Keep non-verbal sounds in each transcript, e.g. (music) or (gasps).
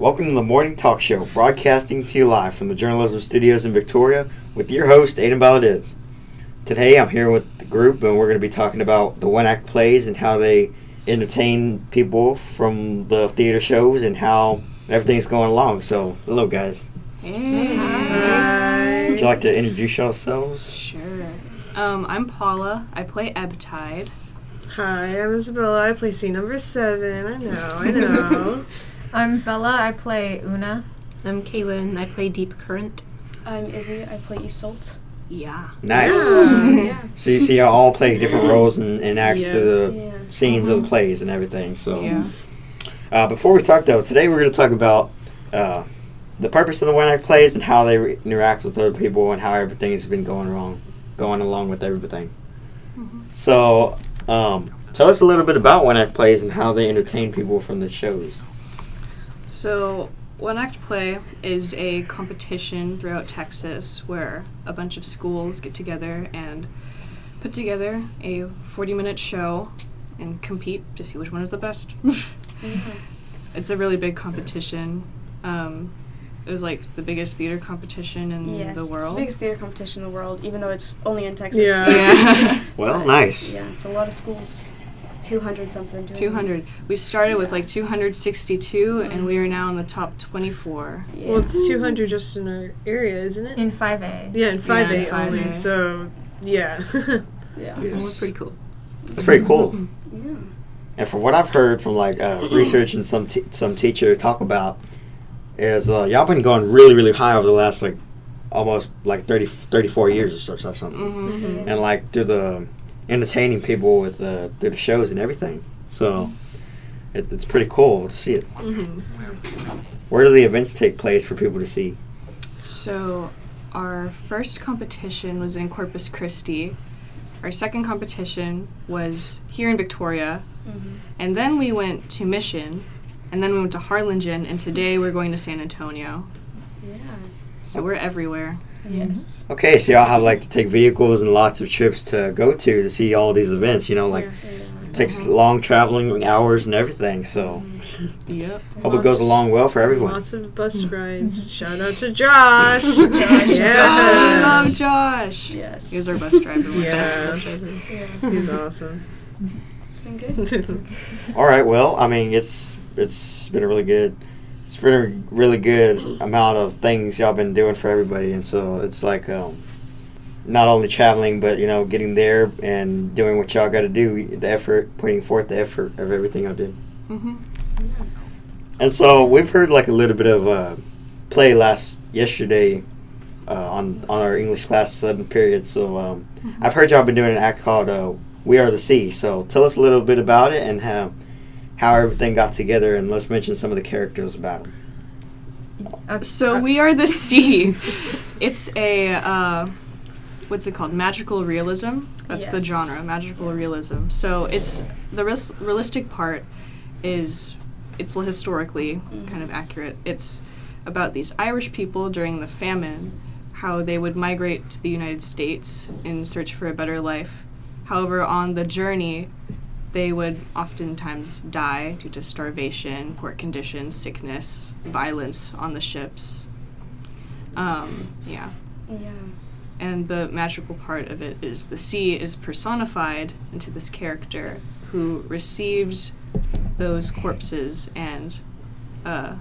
Welcome to the Morning Talk Show, broadcasting to you live from the Journalism Studios in Victoria with your host, Aiden Baladiz. Today I'm here with the group and we're going to be talking about the one act plays and how they entertain people from the theater shows and how everything's going along. So, hello, guys. Hey. Would you like to introduce yourselves? Sure. Um, I'm Paula. I play Ebb Tide. Hi, I'm Isabella. I play C number seven. I know, I know. (laughs) I'm Bella. I play Una. I'm Kaylin. I play Deep Current. I'm Izzy. I play Isolt. Yeah. Nice. yeah. (laughs) So you see, you all play different roles and, and acts to the Yeah. scenes of the plays and everything. So, Yeah. uh, before we talk though, today we're going to talk about uh, the purpose of the one act plays and how they re- interact with other people and how everything has been going wrong, going along with everything. So, um, tell us a little bit about one act plays and how they entertain people from the shows. So, One Act Play is a competition throughout Texas where a bunch of schools get together and put together a 40 minute show and compete to see which one is the best. It's a really big competition. Um, it was like the biggest theater competition in Yes, the It's world. the biggest theater competition in the world, even though it's only in Texas. Yeah. Yeah. (laughs) Well, But, nice. Yeah, it's a lot of schools. 200 something. 200. We started with like 262, and we are now in the top 24. Yeah. well, it's 200 just in our area, isn't it? In 5A. yeah, in 5A in 5A. only. So, yeah. (laughs) yeah. And Yes. we're pretty cool. It's pretty cool. Yeah. And from what I've heard from like uh, research and some t- some teacher talk about is uh, y'all been going really really high over the last like almost like 30, 34 years or so, so something. Mm-hmm. And like through the entertaining people with uh, through the shows and everything. So it, it's pretty cool to see it. hmm Where do the events take place for people to see? So, our first competition was in Corpus Christi. Our second competition was here in Victoria. Mm-hmm. And then we went to Mission. And then we went to Harlingen. And today we're going to San Antonio. Yeah. So, we're everywhere. Yes. Mm-hmm. Okay, so y'all have like to take vehicles and lots of trips to go to to see all these events. You know, like Yes. it takes mm-hmm. long traveling hours and everything. So mm-hmm. Yep. hope it goes along well for everyone. Lots of bus rides. Shout out to Josh. (laughs) Josh. We yeah. love Josh. Yes. He's our bus driver. We're Yeah. best bus driver. Yeah. He's awesome. (laughs) It's been good. (laughs) All right. Well, I mean, it's it's been a really good. It's been a really good amount of things y'all been doing for everybody, and so it's like um, not only traveling, but you know, getting there and doing what y'all got to do. The effort, putting forth the effort of everything y'all did. hmm And so we've heard like a little bit of uh, play last yesterday uh, on on our English class seven period. So um, I've heard y'all been doing an act called uh, "We Are the Sea." So tell us a little bit about it and how how everything got together, and let's mention some of the characters about them. Uh, So we are the (laughs) sea. It's a uh, what's it called? Magical realism. That's the genre, magical realism. So it's the ris- realistic part is it's well, historically kind of accurate. It's about these Irish people during the famine, how they would migrate to the United States in search for a better life. However, on the journey, they would oftentimes die due to starvation, poor conditions, sickness, violence on the ships. Um, yeah. Yeah. And the magical part of it is the sea is personified into this character who receives those corpses and uh,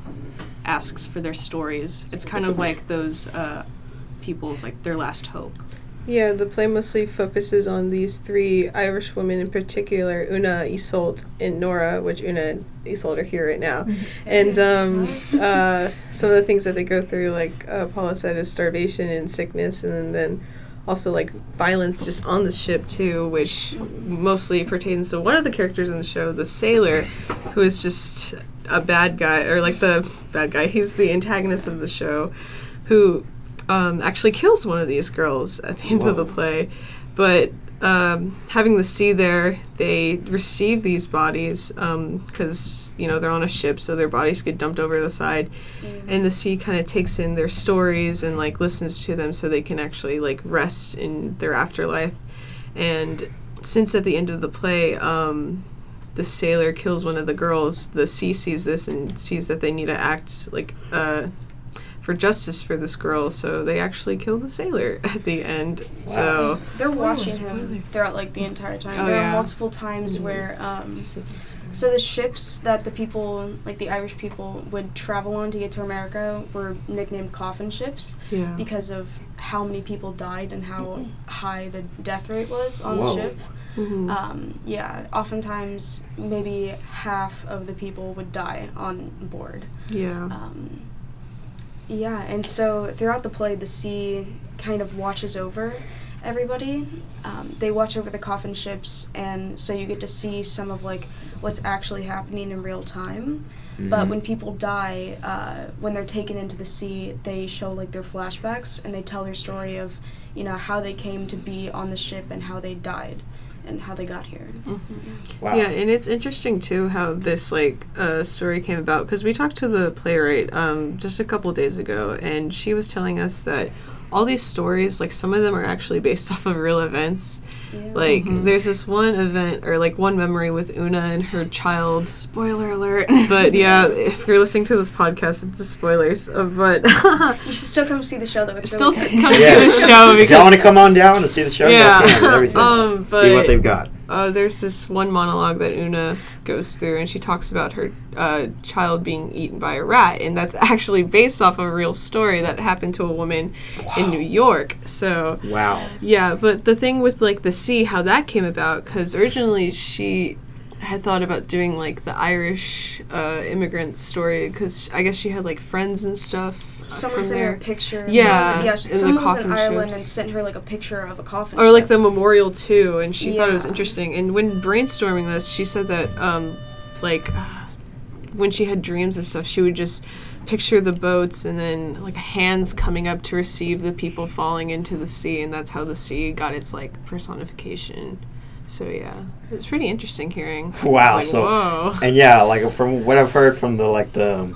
asks for their stories. It's kind of like those uh, people's, like, their last hope. Yeah, the play mostly focuses on these three Irish women in particular, Una, Isolt, and Nora, which Una and Isolt are here right now. And um, uh, some of the things that they go through, like uh, Paula said, is starvation and sickness, and then also like violence just on the ship too, which mostly pertains to one of the characters in the show, the sailor, who is just a bad guy, or like the bad guy. He's the antagonist of the show, who um, actually kills one of these girls at the end of the play. But um, having the sea there, they receive these bodies because you know they're on a ship, so their bodies get dumped over the side, and the sea kind of takes in their stories and like listens to them, so they can actually like rest in their afterlife. And since at the end of the play, um, the sailor kills one of the girls, the sea sees this and sees that they need to act like uh, for justice for this girl, so they actually kill the sailor (laughs) at the end. So They're watching him throughout like the entire time. Oh, there yeah. are multiple times where um, so the ships that the people like the Irish people would travel on to get to America were nicknamed coffin ships yeah, because of how many people died and how high the death rate was on Whoa. the ship. Mhm. Um, yeah, oftentimes maybe half of the people would die on board. yeah, Um, yeah, and so throughout the play, the sea kind of watches over everybody. Um, they watch over the coffin ships, and so you get to see some of like what's actually happening in real time. But Mhm. when people die, uh, when they're taken into the sea, they show like their flashbacks and they tell their story of, you know, how they came to be on the ship and how they died, and how they got here. wow. Yeah, and it's interesting too how this like uh, story came about because we talked to the playwright um, just a couple days ago, and she was telling us that all these stories, like some of them are actually based (laughs) off of real events. Yeah. Like there's this one event or like one memory with Una and her child. Spoiler alert. But (laughs) yeah, if you're listening to this podcast, it's the spoilers. Uh, but (laughs) you should still come see the show though. It's still really s- come Yes. see the show if y'all want to come on down and see the show, Yeah. y'all can and everything. Um, see what they've got. Uh, there's this one monologue that Una goes through, and she talks about her uh, child being eaten by a rat, and that's (laughs) actually based off of a real story that happened to a woman in New York. So Wow. yeah, but the thing with like the sea, how that came about, because originally she had thought about doing like the Irish uh, immigrant story, because I guess she had like friends and stuff. Uh, Someone sent her a picture. Yeah, someone, yeah. in Someone was in Ireland ships. and sent her like a picture of a coffin. or like the memorial too and she thought it was interesting and when brainstorming this she said that um like when she had dreams and stuff she would just picture the boats and then like hands coming up to receive the people falling into the sea and that's how the sea got its like personification so yeah it's pretty interesting hearing Wow. Like, so whoa and yeah, like from what I've heard from the like the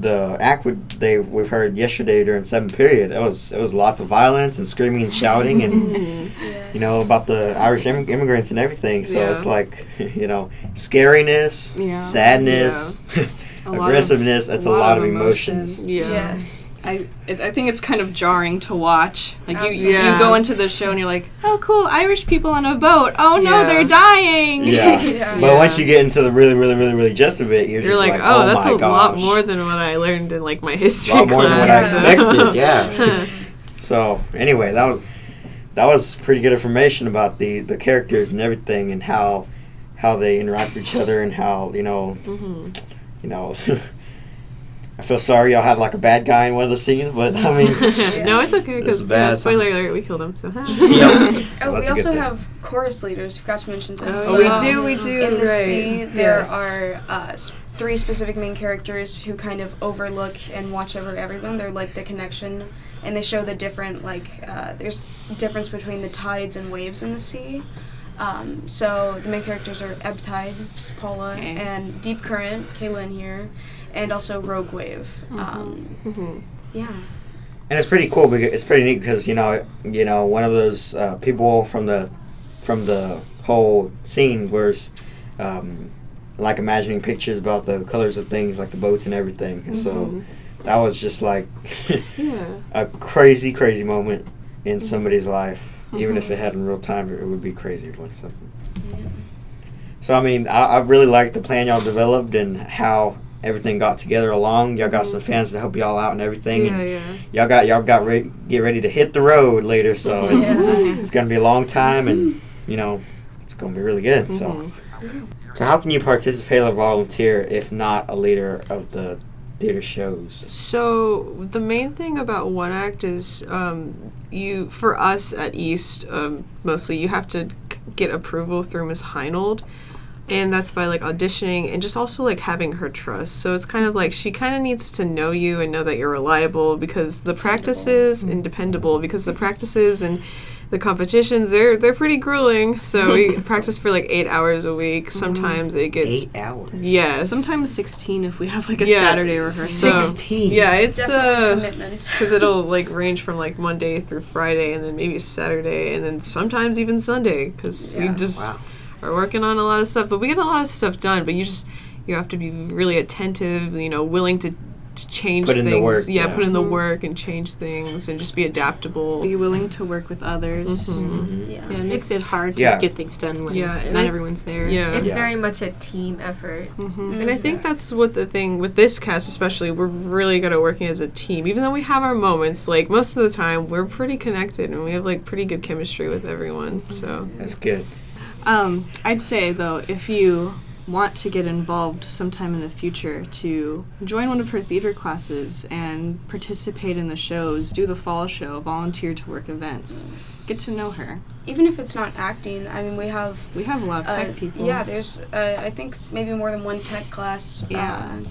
the act we, they we've heard yesterday during seventh period, it was it was lots of violence and screaming and shouting and Yes. (laughs) (laughs) you know about the Irish Im- immigrants and everything. So Yeah. it's like (laughs) you know scariness, Yeah. sadness, A lot of- aggressiveness. That's a lot, of emotions. yeah Yes. I it, I think it's kind of jarring to watch. Like you, Absolutely. Yeah. you go into the show and you're like, oh cool, Irish people on a boat. Oh no, Yeah. they're dying. Yeah. (laughs) Yeah. But once you get into the really, really, really, really gist of it, you're, you're just like, like, oh, oh, that's my a lot more than what I learned in like my history A lot more than what I class. expected. (laughs) Yeah. So anyway, that was that was pretty good information about the the characters and everything and how how they interact with each other and how you know hmm you know. (laughs) I feel sorry y'all had like a bad guy in one of the scenes, but I mean, (laughs) no, it's okay because is bad. spoiler alert, we killed him. So (laughs) Yep. (laughs) Oh, That's we also have chorus leaders. Forgot to mention this. Oh, but, we um, do, we do. In the right. sea, there Yes. are uh, three specific main characters who kind of overlook and watch over everyone. They're like the connection, and they show the different like uh, there's difference between the tides and waves in the sea. Um, so the main characters are Ebb Tide, which is Paula, Okay. and Deep Current, Kayla in here, and also Rogue Wave. Um, Mhm. yeah. and it's pretty cool because it's pretty neat because you know you know one of those uh, people from the from the whole scene was um, like imagining pictures about the colors of things like the boats and everything and so Mhm. that was just like (laughs) Yeah. a crazy crazy moment in Mm-hmm. somebody's life even if it had in real time it would be crazy like something Yeah. so i mean i, I really like the plan y'all developed and how everything got together along. Y'all got some fans to help y'all out and everything. Yeah, and yeah. y'all got y'all got re- get ready to hit the road later so it's Yeah. it's gonna be a long time and you know it's gonna be really good so. Mhm. so how can you participate or volunteer if not a leader of the theater shows? So the main thing about one act is um, you, for us at East, um, mostly you have to c- get approval through Miss Heinold, and that's by like auditioning and just also like having her trust. So it's kind of like she kind of needs to know you and know that you're reliable because the practices and dependable because the practices and the competitions they're they're pretty grueling. So (laughs) we practice for like eight hours a week. Sometimes it gets eight hours yes, Sometimes 16 if we have like a Yeah. Saturday rehearsal. So- 16 yeah, it's Definitely uh commitment. because it'll like range from like Monday through Friday, and then maybe Saturday, and then sometimes even Sunday. Because we just Wow. Are working on a lot of stuff, but we get a lot of stuff done. But you just you have to be really attentive, you know, willing to, to change Put in things. the work, yeah, yeah. put in the Mhm. work and change things, and just be adaptable. Be willing to work with others. Mhm. Mhm. Yeah. Yeah, it makes it hard to Yeah. get things done when Yeah, not I- everyone's there. Yeah, It's Yeah. very much a team effort. Mm-hmm. And I think that's what the thing with this cast, especially, we're really good at working as a team. Even though we have our moments, like most of the time, we're pretty connected and we have like pretty good chemistry with everyone. So That's good. Um, I'd say though, if you want to get involved sometime in the future, to join one of her theater classes and participate in the shows, do the fall show, volunteer to work events, get to know her. Even if it's not acting, I mean, we have We have a lot of uh, tech people. Yeah, there's uh, I think maybe more than one tech class. Yeah. Uh,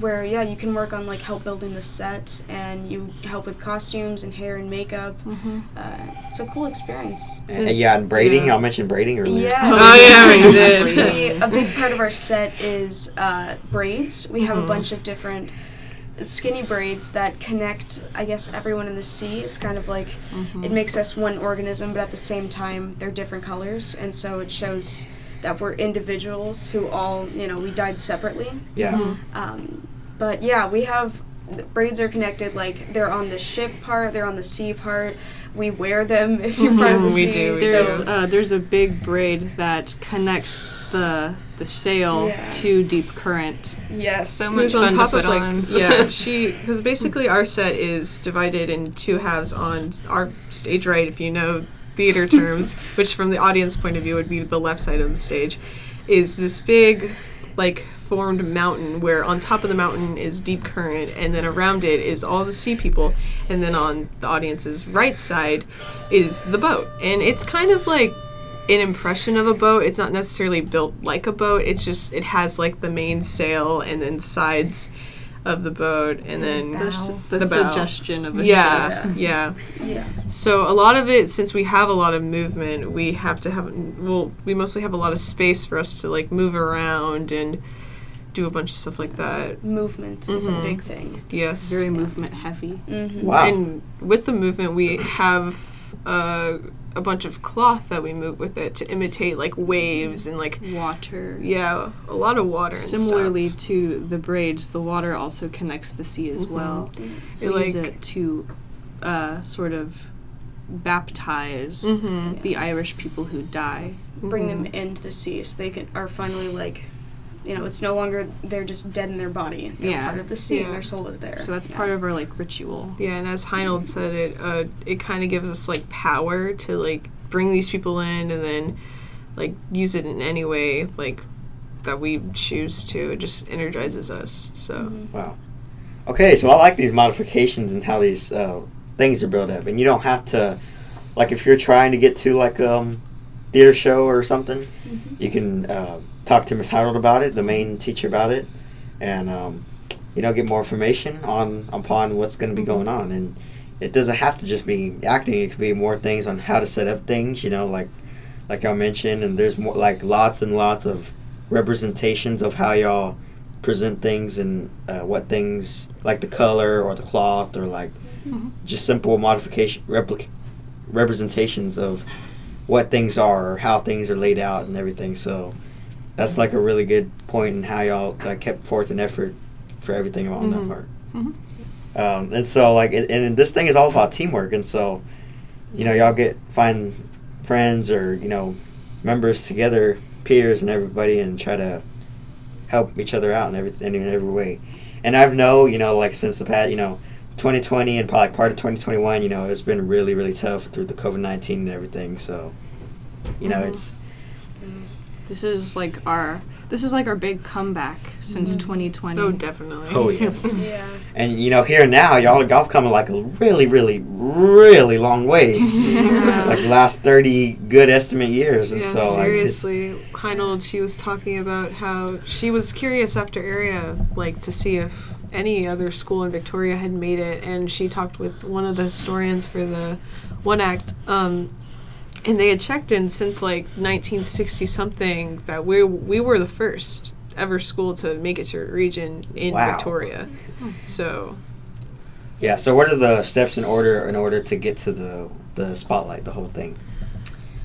where yeah, you can work on like help building the set, and you help with costumes and hair and makeup. hmm Uh, it's a cool experience. And, and yeah, and braiding. Yeah. Y'all mentioned braiding earlier. Yeah. Oh, yeah, we (laughs) did. We, a big part of our set is uh, braids. We have Mhm. a bunch of different skinny braids that connect, I guess, everyone in the sea. It's kind of like hmm it makes us one organism, but at the same time, they're different colors, and so it shows that we're individuals who all, you know, we died separately. Yeah. Mhm. Um, but yeah, we have the braids are connected. Like they're on the ship part, they're on the sea part. We wear them (laughs) if you're part of the Mhm, we sea. do, we There's So uh, there's a big braid that connects the the sail Yeah. to deep current. yes, So It was much on fun to top of put like on. yeah (laughs) she because basically our set is divided in two halves on our stage right if you know theater terms which from the audience point of view would be the left side of the stage is this big like formed mountain where on top of the mountain is deep current and then around it is all the sea people and then on the audience's right side is the boat and it's kind of like an impression of a boat. It's not necessarily built like a boat. It's just it has like the main sail and then sides of the boat and then The, Bow. s- the, The bow. suggestion of a yeah, ship. yeah. yeah. So a lot of it, since we have a lot of movement, we have to have well, we mostly have a lot of space for us to like move around and do a bunch of stuff like that. Movement is a Mhm. big thing. Yes. very movement heavy. Mm-hmm. Wow. And with the movement, we have uh, a bunch of cloth that we move with it to imitate like waves and like Water. yeah, a lot of water. And Similarly to the braids, the water also connects the sea as Mhm. well. It, We use like- it to uh, sort of baptize stuff. hmm the Irish people who die. Bring them Mm-hmm. into the sea so they can are finally like, you know, it's no longer they're just dead in their body. They're Yeah. part of the sea Yeah. and their soul is there. So that's Yeah. part of our like ritual. Yeah, and as Heinold said, it uh, it kind of gives us like power to like bring these people in and then like use it in any way like that we choose to. It just energizes us. So Mhm. Wow. Okay, so I like these modifications and how these uh, things are built up, and you don't have to, like, if you're trying to get to like um, theater show or something, Mhm. you can uh, talk to Miss Harold about it, the main teacher about it, and um, you know get more information on upon what's going to be going on, and it doesn't have to just be acting. It could be more things on how to set up things, you know, like like I mentioned, and there's more like lots and lots of representations of how y'all present things and uh, what things like the color or the cloth or like Mhm. just simple modification replica representations of what things are or how things are laid out and everything so that's like a really good point in how y'all like, kept forth an effort for everything on Mhm. that part Mhm. um, and so like and, and this thing is all about teamwork and so you know y'all get find friends or you know members together peers and everybody and try to help each other out in everything in every way and i've know you know like since the past you know 2020 and probably part of 2021 you know it's been really really tough through the covid-19 and everything so you know Mhm. it's This is like our this is like our big comeback since 2020. oh, definitely. oh yes (laughs) Yeah. and you know here now y'all y'all come like a really really really long way (laughs) Yeah. like last 30 good estimate years and yeah, so like, seriously, Heinold, she was talking about how she was curious after area, like to see if any other school in Victoria had made it, and she talked with one of the historians for the one act, um, and they had checked in since like 1960 something that we we were the first ever school to make it to a region in Wow. Victoria. So Yeah. So what are the steps in order in order to get to the the spotlight, the whole thing,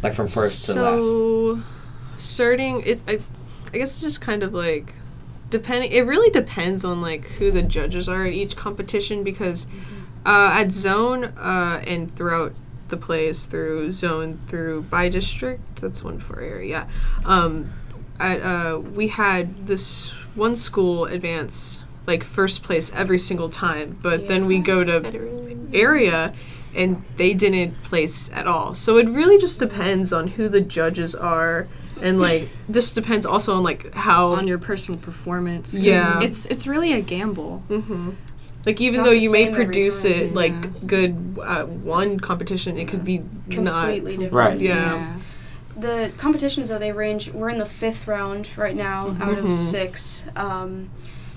like from first to last? so, starting it I, I guess it's just kind of like depending it really depends on like who the judges are at each competition because uh, at zone uh, and throughout the plays through zone through by district that's one for area yeah um, at, uh, we had this one school advance like first place every single time but then we go to Veterans. area and they didn't place at all. So it really just depends on who the judges are and like just depends also on like how on your personal performance. Yeah. it's it's really a gamble. hmm like even though you may produce time. it Yeah. like good uh, one competition, it could be not completely different. Right. Yeah. The competitions though they range. We're in the fifth round right now out Mhm. of six. Um,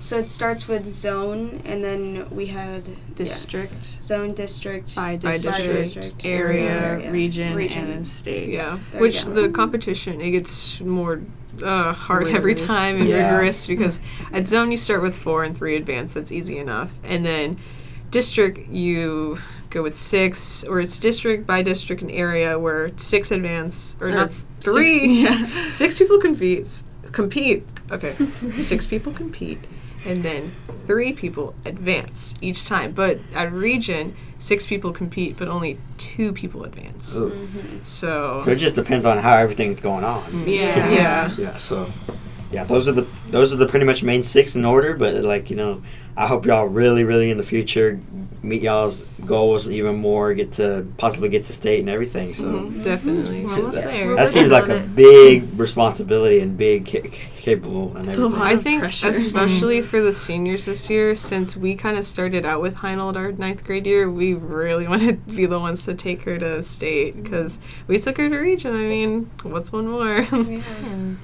so it starts with zone, and then we had yeah, District, zone, district, by By district, district, area, area, region, region. and then state. Yeah, There which the competition it gets more uh, hard Rigorous. every time and Yeah. rigorous because at zone you start with four and three advanced. That's easy enough, and then district you go with six, or it's district by district and area where six advance or, Or not six- three. yeah. (laughs) Six people compete. Compete. Okay, (laughs) six people compete, and then three people advance each time. But at region, six people compete, but only two people advance. Ooh. Mhm. So, So it just depends on how everything's going on. Yeah. yeah. Yeah. So, yeah, those are the those are the pretty much main six in order. But like you know, I hope y'all really, really in the future meet y'all's goals even more, get to possibly get to state and everything. So. Mhm, definitely. We're almost That, there. that seems like a it. big responsibility and big ca- ca- capable and It's a everything. lot. I of think, pressure. especially mm-hmm. for the seniors this year, since we kind of started out with Heinold our ninth grade year, we really (laughs) want to be the ones to take her to state mm-hmm. because we took her to region. I mean, what's one more? Yeah. (laughs)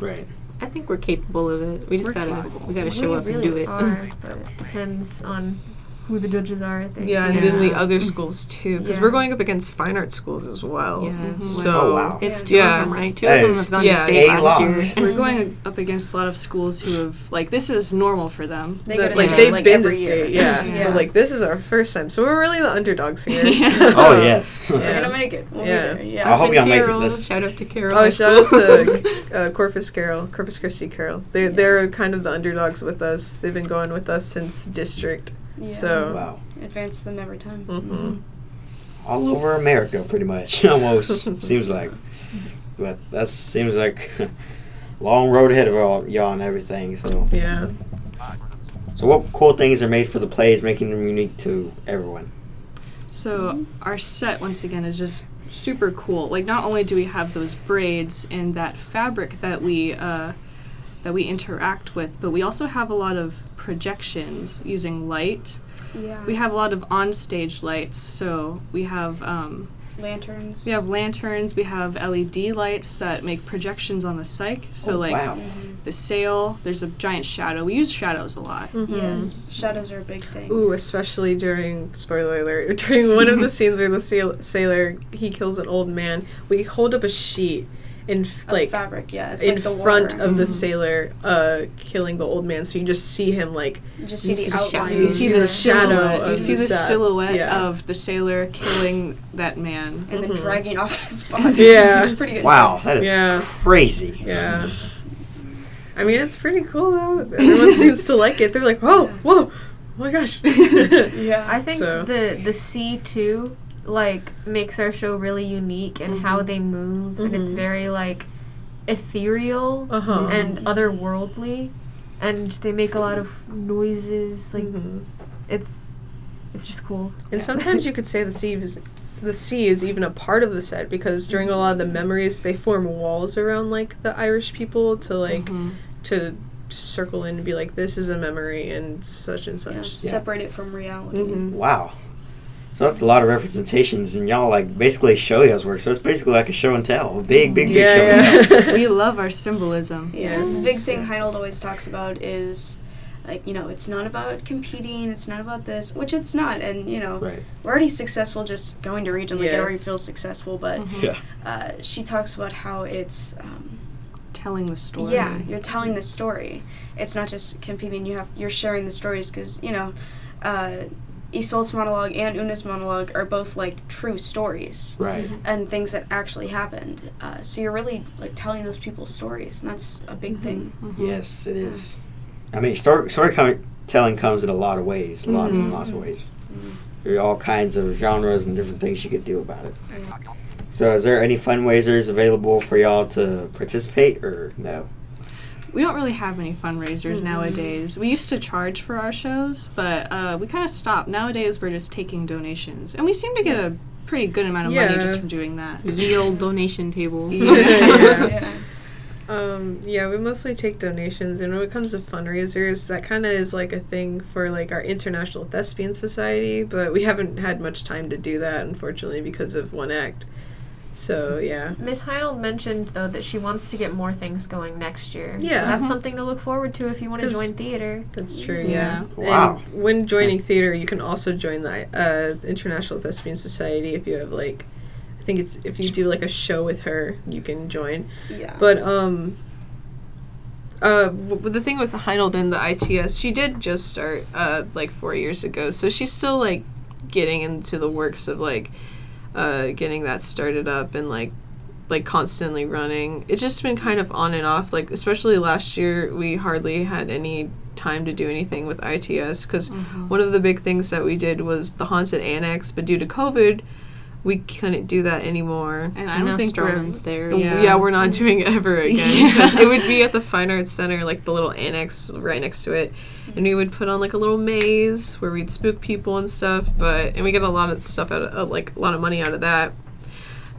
Right. I think we're capable of it. We just We're gotta capable. we gotta show we up really and do it. Are, but it (laughs) depends on who the judges are. I think. yeah, and then the other schools too, because Yeah. we're going up against fine art schools as well. Yeah. So Oh, wow. It's Yeah. two Yeah. of them, right? Two That of them have gone yeah, to state last lot. year. We're going up against a lot of schools who have like this is normal for them. They the- go to like state, they've like, been to every year. state, yeah. Yeah. But like this is our first time, so we're really the underdogs here. (laughs) Yeah. so- Oh yes. (laughs) We're gonna make it. We'll Yeah. be there. Yeah. I hope And y'all make it Carol, this- Shout out to Carol. Oh, shout out to (laughs) uh, Corpus Carol, Corpus Christi Carol. They're they're kind of the underdogs with us. They've been going with us since district. Yeah. So, wow. advance them every time. hmm All over America, pretty much. (laughs) Almost seems like. But that seems like long road ahead of all y'all and everything. So, yeah. so what cool things are made for the plays, making them unique to everyone? So our set once again is just super cool. Like not only do we have those braids and that fabric that we uh, that we interact with, but we also have a lot of projections using light. Yeah. We have a lot of on-stage lights. So we have um, lanterns. we have lanterns. We have LED lights that make projections on the cyc. So Oh, like wow. Mhm. the sail, there's a giant shadow. We use shadows a lot. Yes, shadows are a big thing. Ooh, especially during spoiler alert (laughs) during one of the (laughs) scenes where the sail- sailor he kills an old man. We hold up a sheet in f- Of like fabric, yeah. It's in like the front water. of the Mhm. sailor uh killing the old man, so you just see him like You just see the see- outline. you see the shadow You see the the silhouette Yeah. of the sailor killing that man. and then Mhm. dragging off his (laughs) body. Yeah. (laughs) it's pretty Wow, intense. that is Yeah. crazy. Yeah. I mean, it's pretty cool though. Everyone (laughs) seems to like it. They're like, whoa, Yeah. whoa, oh my gosh. Yeah. I think So- the the sea too like makes our show really unique and how they move and it's Mhm. very like ethereal Uh-huh. and otherworldly and they make a lot of noises like Mhm. it's it's just cool. And sometimes you could say the sea is the sea is even a part of the set because during a lot of the memories they form walls around like the Irish people to like Mhm. to circle in and be like this is a memory and such and such. Yeah. Separate it from reality. Wow. So that's a lot of representations, and y'all like basically show y'all's work. So it's basically like a show and tell, a big, big, big Yeah, show and tell. (laughs) we love our symbolism. Yeah. Yes. The big thing Heinold always talks about is like, you know, it's not about competing, it's not about this, which it's not. And, you know, Right. we're already successful just going to region, like it already Yes. feels successful, but Mhm. Yeah. uh, she talks about how it's um, Telling the story. yeah, you're telling the story. It's not just competing. You have you're sharing the stories because you know, uh, Isolde's monologue and Una's monologue are both like true stories Right. Mm-hmm. and things that actually happened. Uh, so you're really like telling those people's stories, and that's a big mm-hmm. thing. Mm-hmm. Yes, it is. I mean, story storytelling comes in a lot of ways, lots and Mhm. lots of ways. There are all kinds of genres and different things you could do about it. So, is there any fundraisers available for y'all to participate, or no? We don't really have many fundraisers nowadays. We used to charge for our shows, but uh, we kind of stopped. Nowadays, we're just taking donations, and we seem to get a pretty good amount of money just from doing that. The old donation table. (laughs) Yeah. (laughs) Um, yeah, we mostly take donations, and when it comes to fundraisers, that kind of is like a thing for like our International Thespian Society, but we haven't had much time to do that, unfortunately, because of one act. So yeah, Miss Heinold mentioned though that she wants to get more things going next year. Yeah. so that's Mhm. something to look forward to if you want to join theater. that's true. Yeah. Yeah. Wow. And when joining theater, you can also join the uh, International Thespian Society if you have like, I think it's if you do like a show with her, you can join. Yeah. But um uh w- the thing with the Heinold and the ITS, she did just start uh like 4 years ago. So she's still like getting into the works of like uh getting that started up and like like constantly running. It's just been kind of on and off like especially last year we hardly had any time to do anything with ITS cuz one of the big things that we did was the haunted annex, but due to COVID, we couldn't do that anymore. And I I don't know think we're Stroman's there. Yeah. Yeah. we're not doing it ever (laughs) again because it would be at the Fine Arts Center, like the little annex right next to it, and we would put on like a little maze where we'd spook people and stuff. But and we get a lot of stuff out of uh, like a lot of money out of that.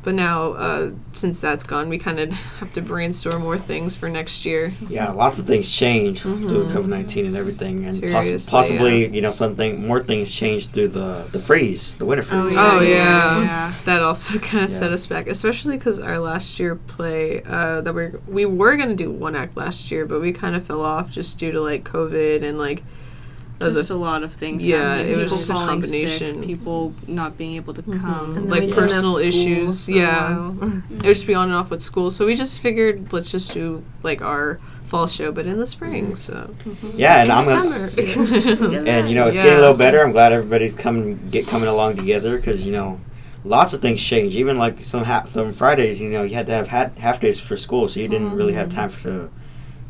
But now, uh, since that's gone, we kind of have to brainstorm more things for next year. Yeah, lots of things changed through COVID nineteen and everything, and poss- Seriously, possibly you know something more things change through the the freeze, the winter freeze. Oh yeah, Yeah. that also (laughs) kind of set us back, especially because our last year play uh, that we we were gonna do one act last year, but we kind of fell off just due to like COVID and like just the, a lot of things. Yeah, it was people just a falling combination. Sick, people not being able to come. Like we personal issues, yeah. (laughs) it would just be on and off with school, so we just figured let's just do like our fall show, but in the spring. So Yeah, and in I'm the gonna, summer. (laughs) and you know it's Yeah. getting a little better. I'm glad everybody's coming get coming along together because you know lots of things change. Even like some ha- some Fridays, you know, you had to have had half days for school, so you didn't really have time for to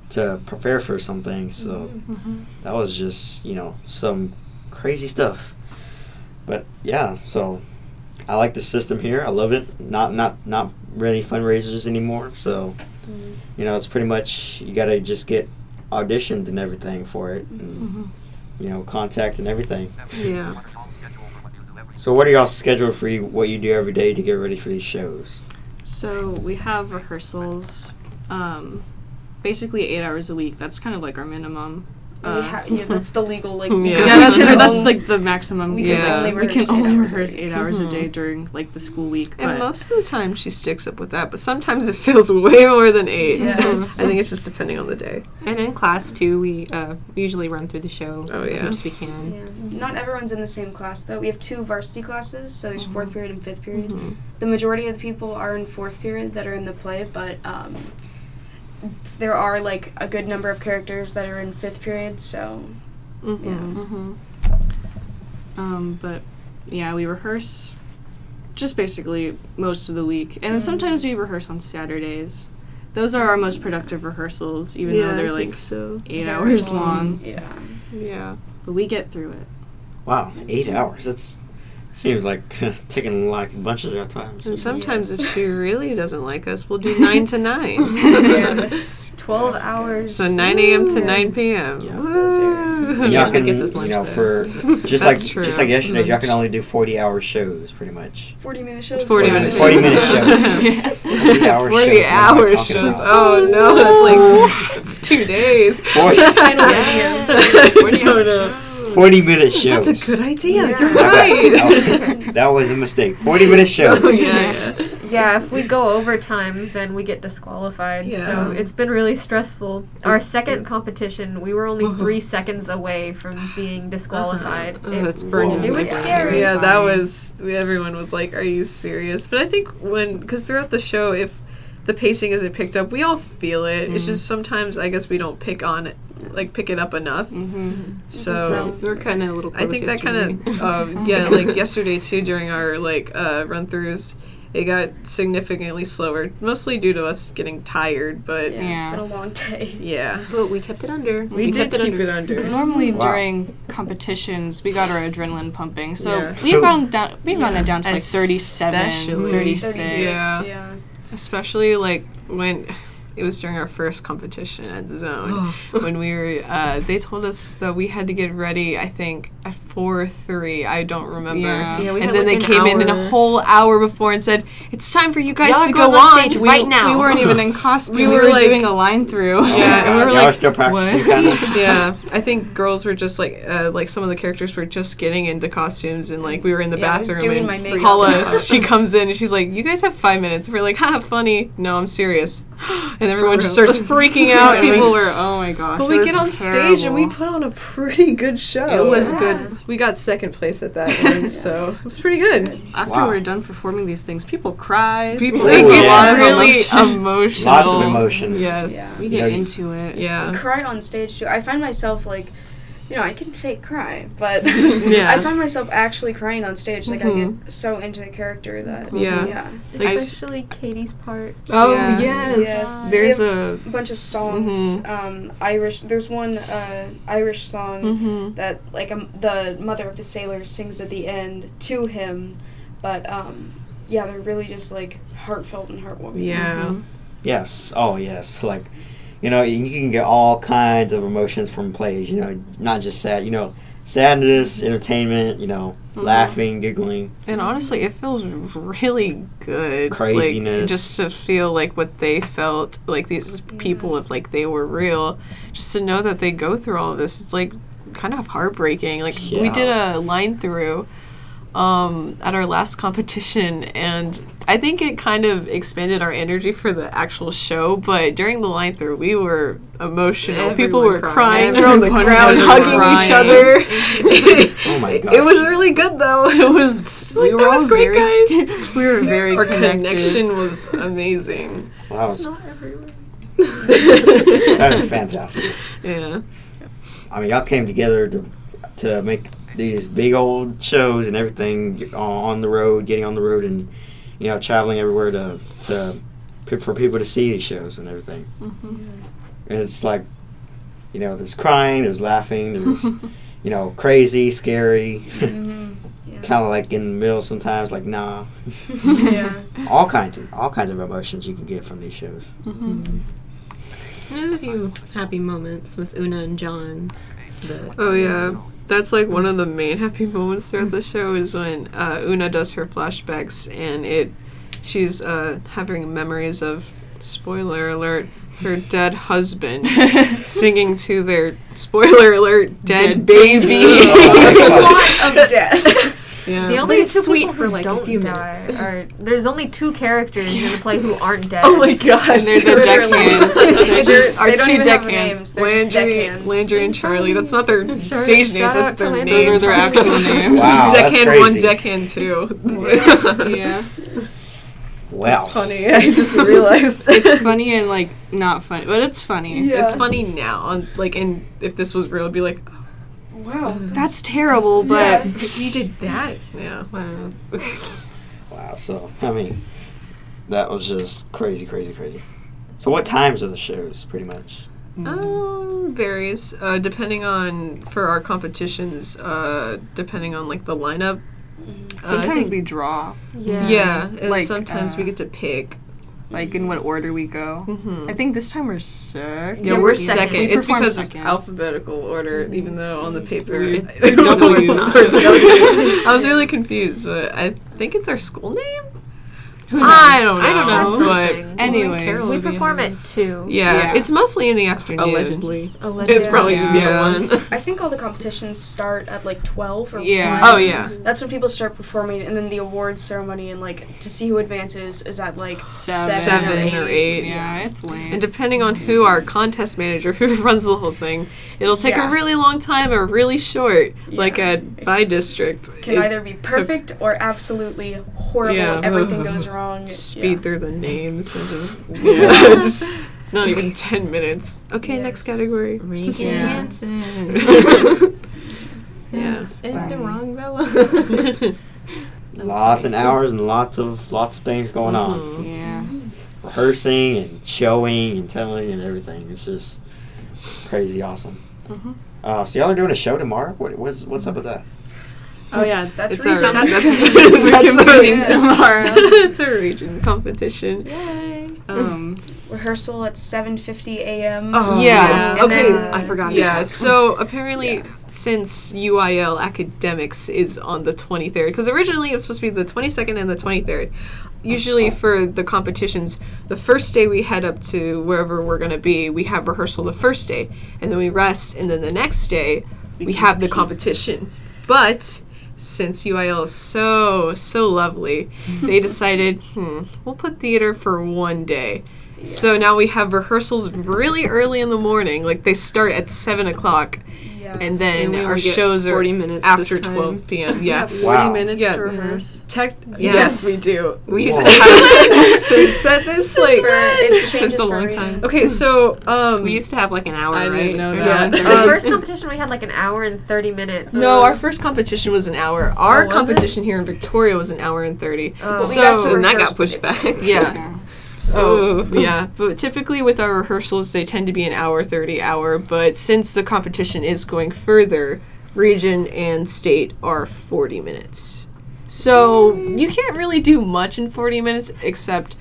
to prepare for something. So mm-hmm. Mm-hmm. that was just you know some crazy stuff. But yeah, so I like the system here. I love it. Not not not really fundraisers anymore. So mm-hmm. you know it's pretty much you got to just get auditioned and everything for it, and you know contact and everything. yeah. So what are y'all scheduled for you, what you do every day to get ready for these shows? So we have rehearsals, um, basically eight hours a week. That's kind of like our minimum. Uh, ha- yeah, that's the legal like. (laughs) Yeah. yeah, that's, can that's (laughs) like the maximum. we can because only we rehearse can eight only hours a rehearse eight hours a Mhm. day during like the school week. And but- most of the time she sticks up with that, but sometimes it feels (laughs) way more than eight. Yes. I think it's just depending on the day. And in class too, we uh, usually run through the show Oh, as much as we can. Yeah. Not everyone's in the same class though. We have two varsity classes, so there's fourth period and fifth period. Mhm. The majority of the people are in fourth period that are in the play, but um, s- there are like a good number of characters that are in fifth period. So Mhm. Yeah. hmm Um, but yeah, we rehearse just basically most of the week, and then sometimes we rehearse on Saturdays. Those are our most productive rehearsals, even yeah, though they're I like so. eight very hours long. Yeah. Yeah. But we get through it. Wow, eight hours. That's seems like (laughs) taking like bunches of time. And sometimes Yes. if she really doesn't like us, we'll do (laughs) nine to nine. Yes. Twelve hours. So nine a.m. to nine p.m. Yeah. Woo. y'all can, you know, for (laughs) just like That's just like yesterday, y'all can only do forty-hour shows, pretty much. Forty minute shows. 40 40 minutes. minute shows. 40 hour shows. what am I 40 hour talking shows. about? Oh no, that's like it's two days. 40, Yes. 40 hour oh, shows. 40 minute shows. That's a good idea. Yeah. You're right. That was, that was a mistake. 40 minute shows. (laughs) Oh, yeah, yeah. Yeah, if we go overtime, then we get disqualified. Yeah. So it's been really stressful. Our second competition, we were only uh-huh. three seconds away from being disqualified. Uh-huh. Oh, It- that's burning. It was scary. Yeah, that was everyone was like, "Are you serious?" But I think when because throughout the show, if the pacing isn't picked up, we all feel it. It's just sometimes I guess we don't pick on it, like pick it up enough. Mm-hmm. So We're kind of a little. I think that kind of um, (laughs) yeah, like yesterday too during our like uh, run throughs, it got significantly slower, mostly due to us getting tired. But Yeah, yeah, Yeah. been a long day. Yeah, but we kept it under. we, did kept keep it under. Normally Wow. during competitions, we got our adrenaline pumping. So Yeah. we've gone down. We've gone it down to like Especially- 37, 36. 36. Yeah. yeah. Especially like when it was during our first competition at Zone (laughs) when we were. Uh, they told us that we had to get ready. I think at four or three. I don't remember. Yeah. Yeah, we and then like, they an came in in a whole hour before and said, "It's time for you guys Y'all to are go on on." stage We- right now. We weren't even in (laughs) costume. We We were, were, like- doing a line through. Yeah, (laughs) and we were Y'all like, still practicing, what? yeah, I think girls were just like, uh, like some of the characters were just getting into costumes, and like we were in the Yeah, I was bathroom, doing and my makeup. Paula, she comes in and she's like, "You guys have five minutes." We're like, "Ha, funny." No, I'm serious. (gasps) And everyone just real. starts freaking out. (laughs) and we- People were, oh my gosh. but we get on stage and we put on a pretty good show. It was Yeah. good. We got second place at that one, (laughs) so it was pretty good. After Wow. we were done performing these things, people cried. People, Ooh, it gets yeah. really emotion. (laughs) emotional. Lots of emotions. Yes. Yeah. we You get know, into it. Yeah. I cry on stage too. I find myself like, you know, I can fake cry, but (laughs) (laughs) Yeah. I find myself actually crying on stage. Like I Mhm. get so into the character that Yeah. yeah. Like- Especially Katie's part. Oh Yeah. yes. Yes. There's a. A bunch of songs, Mhm. um, Irish. There's one uh, Irish song Mhm. that like um, the mother of the sailor sings at the end to him, but um, yeah, they're really just like heartfelt and heartwarming. Yeah. Yes. Oh, yes. Like, you know, you you can get all kinds of emotions from plays. You know, not just sad. You know, sadness, entertainment. You know, mm-hmm. laughing, giggling. And honestly, it feels really good. like, Craziness. just to feel like what they felt, like these people, if like they were real, just to know that they go through all of this. It's like kind of heartbreaking. Like we did a line through um, at our last competition, and I think it kind of expanded our energy for the actual show. But during the line through, we were emotional. People were cried. crying. They were on the Everyone ground was hugging each other. (laughs) Oh my It was really good though. It was (laughs) we like, were that all was great, very, guys. (laughs) we were very Our connected. connection was amazing. Wow, It's it's- not everywhere. that is fantastic. Yeah. I mean, y'all came together to to make these big old shows and everything on the road, getting on the road, and you know, traveling everywhere to to for people to see these shows and everything. And it's like, you know, there's crying, there's laughing, there's (laughs) you know, crazy, scary, hmm Yeah. kind of like in the middle sometimes, like nah, yeah. (laughs) all kinds of all kinds of emotions you can get from these shows. There's a few happy moments with Una and John. Oh yeah. That's like one of the main happy moments throughout the show is when uh, Una does her flashbacks and it she's uh, having memories of spoiler alert her dead husband singing to their spoiler alert dead, Dead baby. Oh, of death. Yeah. The only it's two sweet people for, like, a don't few die minutes. are there's only two characters in the play who (laughs) aren't dead. Oh my gosh! And they're the deckhands. (laughs) They're- they don't two even have deckhands, names, they're just Landry, deckhands. Landry and Charlie. That's not their Shout- stage names. That's their names. Those are their actual (laughs) names. Wow, that's deckhand one, crazy. deckhand two. yeah. Wow. It's funny. I just realized. It's funny and like not funny, but it's funny. It's funny now. On like, and if this was real, it'd be like, oh, wow. That's terrible, but we did that. yeah. Wow. (laughs) Wow. So I mean, that was just crazy, crazy, crazy. So what times are the shows, pretty much? Um, varies uh, depending on for our competitions. Uh, depending on like the lineup. Uh, sometimes think- we draw, Yeah. Yeah, and Like, sometimes we uh, get to pick. Like in what order we go. hmm I think this time we're second. Yeah, Yeah, we're we're second. second. We It's perform because it's alphabetical order, even though on the paper. We're- we're W. (laughs) I was really confused, but I think it's our school name. Who knows? I don't know. I don't know. but Something. Anyways. We perform at two. yeah, Yeah. it's mostly in the afternoon. Allegedly. Allegedly. It's probably Yeah. yeah. Yeah. (laughs) I think all the competitions start at like 12 or Yeah. 1. Oh yeah. That's when people start performing, and then the awards ceremony and like to see who advances is at like Seven. seven, Seven or or eight. eight. Yeah, it's lame. And depending on who our contest manager, (laughs) who runs the whole thing, it'll take Yeah. a really long time or really short. Like Yeah. at by district, Can it- either be perfect or absolutely horrible. Yeah. Everything goes wrong. (laughs) speed Yeah. through the names and just (laughs) (laughs) yeah, just not even 10 minutes. Okay, next category. Regan (laughs) Yeah. Hansen. Yeah. And the wrong Bella. Lots and hours and lots of lots of things going on. Mhm. Yeah. Rehearsing and showing and telling and everything. It's just crazy awesome. Mhm. Uh, so y'all are doing a show tomorrow? What, what's what's up with that? Oh yeah, That's- that's It's region. our, That's (laughs) (laughs) that's, We're our- competing tomorrow. (laughs) it's a region competition. Yay. Um, Rehearsal at 7:50 a.m. Oh, yeah. And Okay. then- I forgot. Yeah, about so apparently, since UIL academics is on the 23rd, because originally it was supposed to be the 22nd and the 23rd. Usually for the competitions, the first day we head up to wherever we're going to be, we have rehearsal the first day, and then we rest, and then the next day we, have the competition. But since UIL is so, so lovely, they (laughs) decided, hmm, we'll put theater for one day. So now we have rehearsals really early in the morning. Like they start at seven o'clock, Yeah. and then And our only get shows are 40 minutes after twelve p.m. yeah, Yeah, (laughs) 40 Wow. minutes Yeah. to rehearse. Tech- Yes. yes, we do. We used to (laughs) (laughs) have we said this like For- it since a long time. okay. So um, We used to have like an hour, I right? didn't know Or that. not? Yeah. The Um, first competition we had like an hour and 30 minutes. no, our first competition was an hour. Our Oh, was competition here in Victoria was an hour and thirty. Oh. So and that got pushed back. yeah. Oh. Yeah. But typically with our rehearsals, they tend to be an hour, 30 hour. But since the competition is going further, region and state are 40 minutes. So you can't really do much in 40 minutes except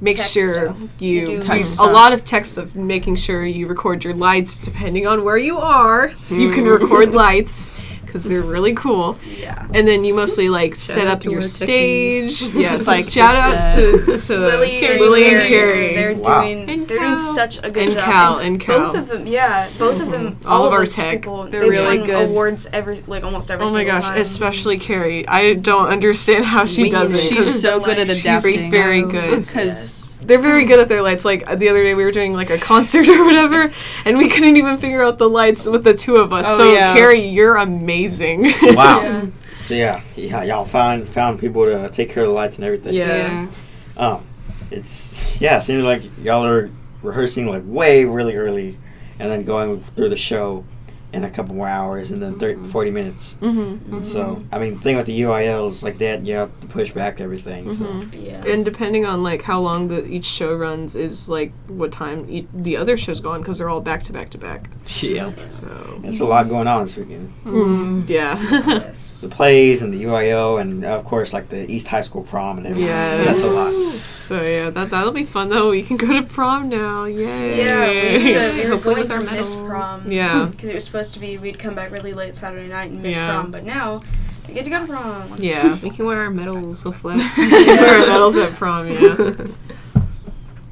make Text sure stuff. you, You do do text a lot of text of making sure you record your lights depending on where you are. You can hmm. record (laughs) lights because they're really cool. Yeah. And then you mostly like set up your stage. techies. (laughs) yes, like shout out to, to Lily, and, Lily and Carrie, Carrie. They're Wow. doing And they're doing such a good And job. Cal, and Cal. Both of them, yeah, both of them. All of our those tech. People, They're really won good. Awards every like almost every. Oh my single gosh, time. especially Carrie. I don't understand how she Winging does it. She's so good at adapting. She's adapting. very good. Because They're very good at their lights. Like the other day, we were doing like a (laughs) concert or whatever, and we couldn't even figure out the lights with the two of us. Oh, so yeah. Carrie, you're amazing. Wow. (laughs) Yeah. So yeah, yeah, y'all found found people to take care of the lights and everything. Yeah. So, yeah. um, it's yeah, it seems like y'all are rehearsing like way really early, and then going through the show in a couple more hours, and then 30, 40 minutes. mm-hmm. And so, I mean, the thing with the UILs like that, you have to push back everything. So Yeah. And depending on like how long the each show runs is like what time e- the other shows go on because they're all back to back to back. (laughs) yeah, So it's a lot going on this weekend. mm, yeah. yes. The plays and the UIL and of course like the East High School prom and everything. Yes. That's a lot. So yeah, that that'll be fun though. We can go to prom now. Yay! Yeah, we, used to, we were Hopefully going with our to miss medals. prom. Yeah. (laughs) Because it was supposed to be we'd come back really late Saturday night and miss Yeah. prom, but now we get to go to prom. Yeah. We can wear our medals with so flat. Wear our medals at prom. Yeah. (laughs)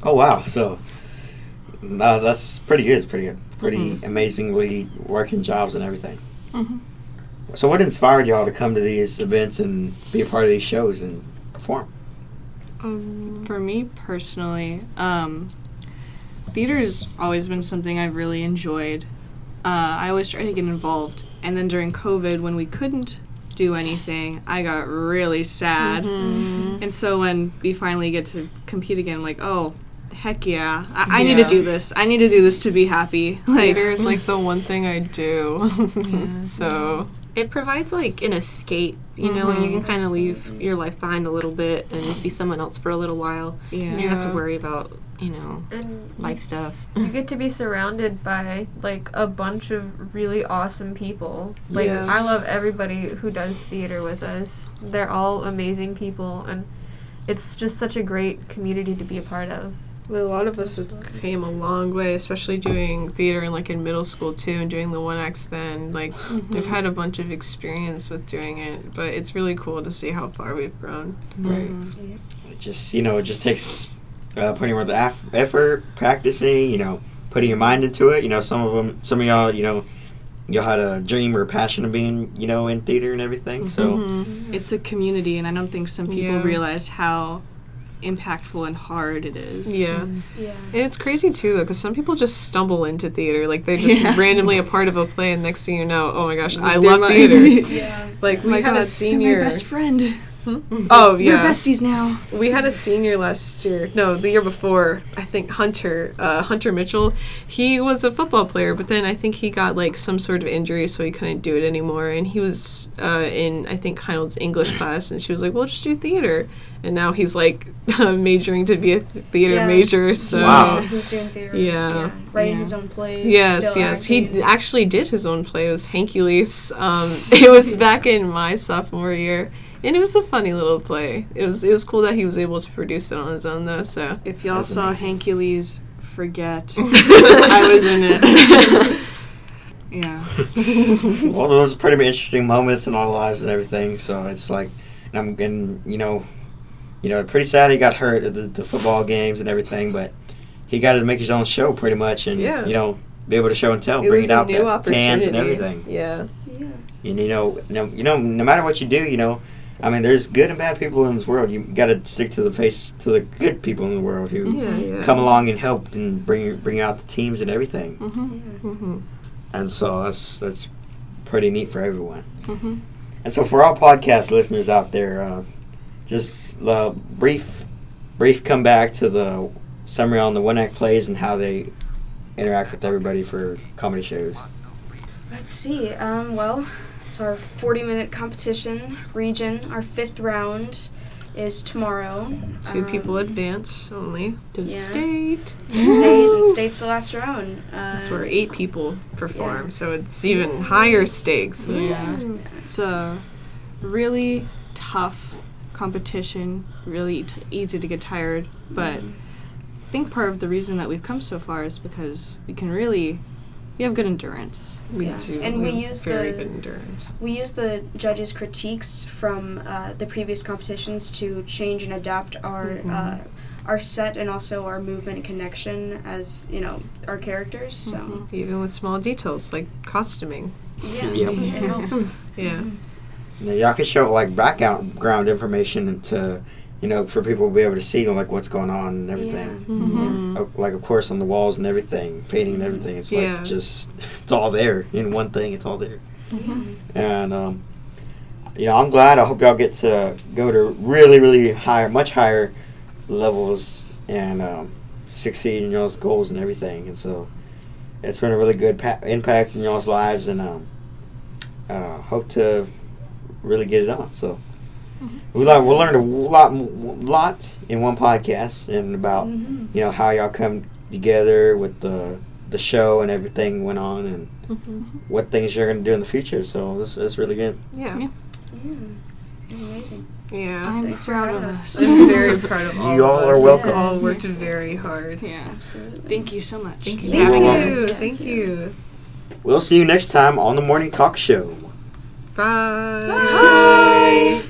Oh wow! So no, that's pretty good. Pretty good. Pretty amazingly working jobs and everything. Mhm. So what inspired y'all to come to these events and be a part of these shows and perform? Um, For me personally, um, theater's always been something I've really enjoyed. Uh, I always try to get involved, and then during COVID, when we couldn't do anything, I got really sad. Mm-hmm. And so when we finally get to compete again, I'm like, oh, heck yeah, I, I need to do this. I need to do this to be happy. (laughs) Like, theater is like the one thing I do. (laughs) Yeah. so it provides like an escape, you know, and you can mm-hmm. kind of leave your life behind a little bit and just be someone else for a little while. yeah. You don't have to worry about, you know, And life stuff. you (laughs) get to be surrounded by like a bunch of really awesome people. Like Yes. I love everybody who does theater with us. They're all amazing people and it's just such a great community to be a part of. A lot of us have came a long way, especially doing theater and like in middle school too, and doing the one acts. Then like we've had a bunch of experience with doing it, but it's really cool to see how far we've grown. Right. It just you know it just takes uh, putting more the af- effort, practicing. You know, putting your mind into it. You know, some of them, some of y'all, you know, y'all had a dream or a passion of being, you know, in theater and everything. So Mhm. it's a community, and I don't think some people Yeah. realize how impactful and hard it is. Yeah. Yeah. And it's crazy too, though, because some people just stumble into theater. Like they're just (laughs) Yeah. randomly a part of a play, and next thing you know, oh my gosh, I They're love my- theater. (laughs) Yeah. Like Oh my we had God, a they're senior. my best friend. (laughs) Oh We're yeah, besties now. we had a senior last year. No, the year before. I think Hunter, uh, Hunter Mitchell. He was a football player, but then I think he got like some sort of injury, so he couldn't do it anymore. And he was uh, in I think Heinald's English class, and she was like, "Well, just do theater." And now he's like (laughs) majoring to be a theater Yeah. major. So. Wow. He's doing theater. Yeah. Writing Yeah. his own plays. Yes, still yes. He acting. actually did his own play. It was Hankules. Um, (laughs) it was back in my sophomore year, and it was a funny little play. It was it was cool that he was able to produce it on his own though. So If y'all That's saw amazing. Hankules, forget (laughs) I was in it. yeah. well, those are pretty interesting moments in our lives and everything. So it's like, and I'm and you know, you know, pretty sad he got hurt at the, the football games and everything, but he got to make his own show pretty much, and Yeah. you know, be able to show and tell, it bring it out to opportunity. fans and everything. Yeah, Yeah. And you know, no, you know, no matter what you do, you know, I mean, there's good and bad people in this world. You got to stick to the face to the good people in the world who yeah, yeah. come along and help and bring bring out the teams and everything. Mm-hmm. Yeah. hmm And so that's that's pretty neat for everyone. Mm-hmm. And so for all podcast listeners out there, uh, just uh, brief brief comeback to the summary on the one act plays and how they interact with everybody for comedy shows. Let's see. Um, well, it's our 40 minute competition region. Our fifth round is tomorrow. Two Um, people advance only to yeah. state. to state, and state's the last round. Uh, That's where eight people perform, Yeah. so it's even higher stakes. Yeah. It's a really tough competition, really t- easy to get tired, but I think part of the reason that we've come so far is because we can really we have good endurance. We Yeah. do. And we have use very the- good endurance. We use the judges' critiques from uh, the previous competitions to change and adapt our Mhm. uh, our set and also our movement and connection as you know our characters. So Mhm. Even with small details like costuming. yeah, Yep. it helps. (laughs) Yeah. Now, y'all can show like background information to, you know, for people to be able to see like what's going on and everything. Mm-hmm. Uh, Like of course on the walls and everything, painting and everything. It's Yeah. like just it's all there in one thing. It's all there. And um, you know, I'm glad. I hope y'all get to go to really, really higher, much higher levels and um, succeed in y'all's goals and everything. And so, it's been a really good pa- impact in y'all's lives, and um, uh, hope to really get it on. So. We learned, we learned a lot, lot in one podcast, and about Mhm. you know how y'all come together with the the show and everything went on, and what things you're gonna do in the future. So this is really good. Yeah. Yeah. Yeah. Amazing. Yeah. I'm Thanks proud of us. us. I'm very (laughs) proud of all You of all us. are welcome. We all Yes. worked very hard. Yeah. Absolutely. Thank you so much. Thank you. You're Thank you. Thank you. We'll see you next time on the Morning Talk Show. Bye. Bye.